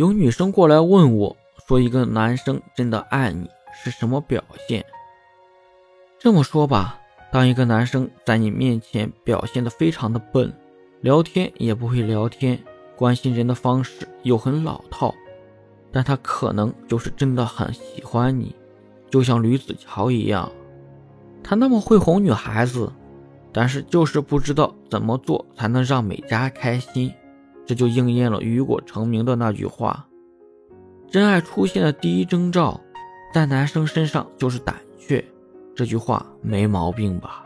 有女生过来问我，说一个男生真的爱你是什么表现？这么说吧，当一个男生在你面前表现的非常的笨，聊天也不会聊天，关心人的方式又很老套，但他可能就是真的很喜欢你，就像吕子乔一样，他那么会哄女孩子，但是就是不知道怎么做才能让美嘉开心。这就应验了雨果成名的那句话：“真爱出现的第一征兆，在男生身上就是胆怯。”这句话没毛病吧？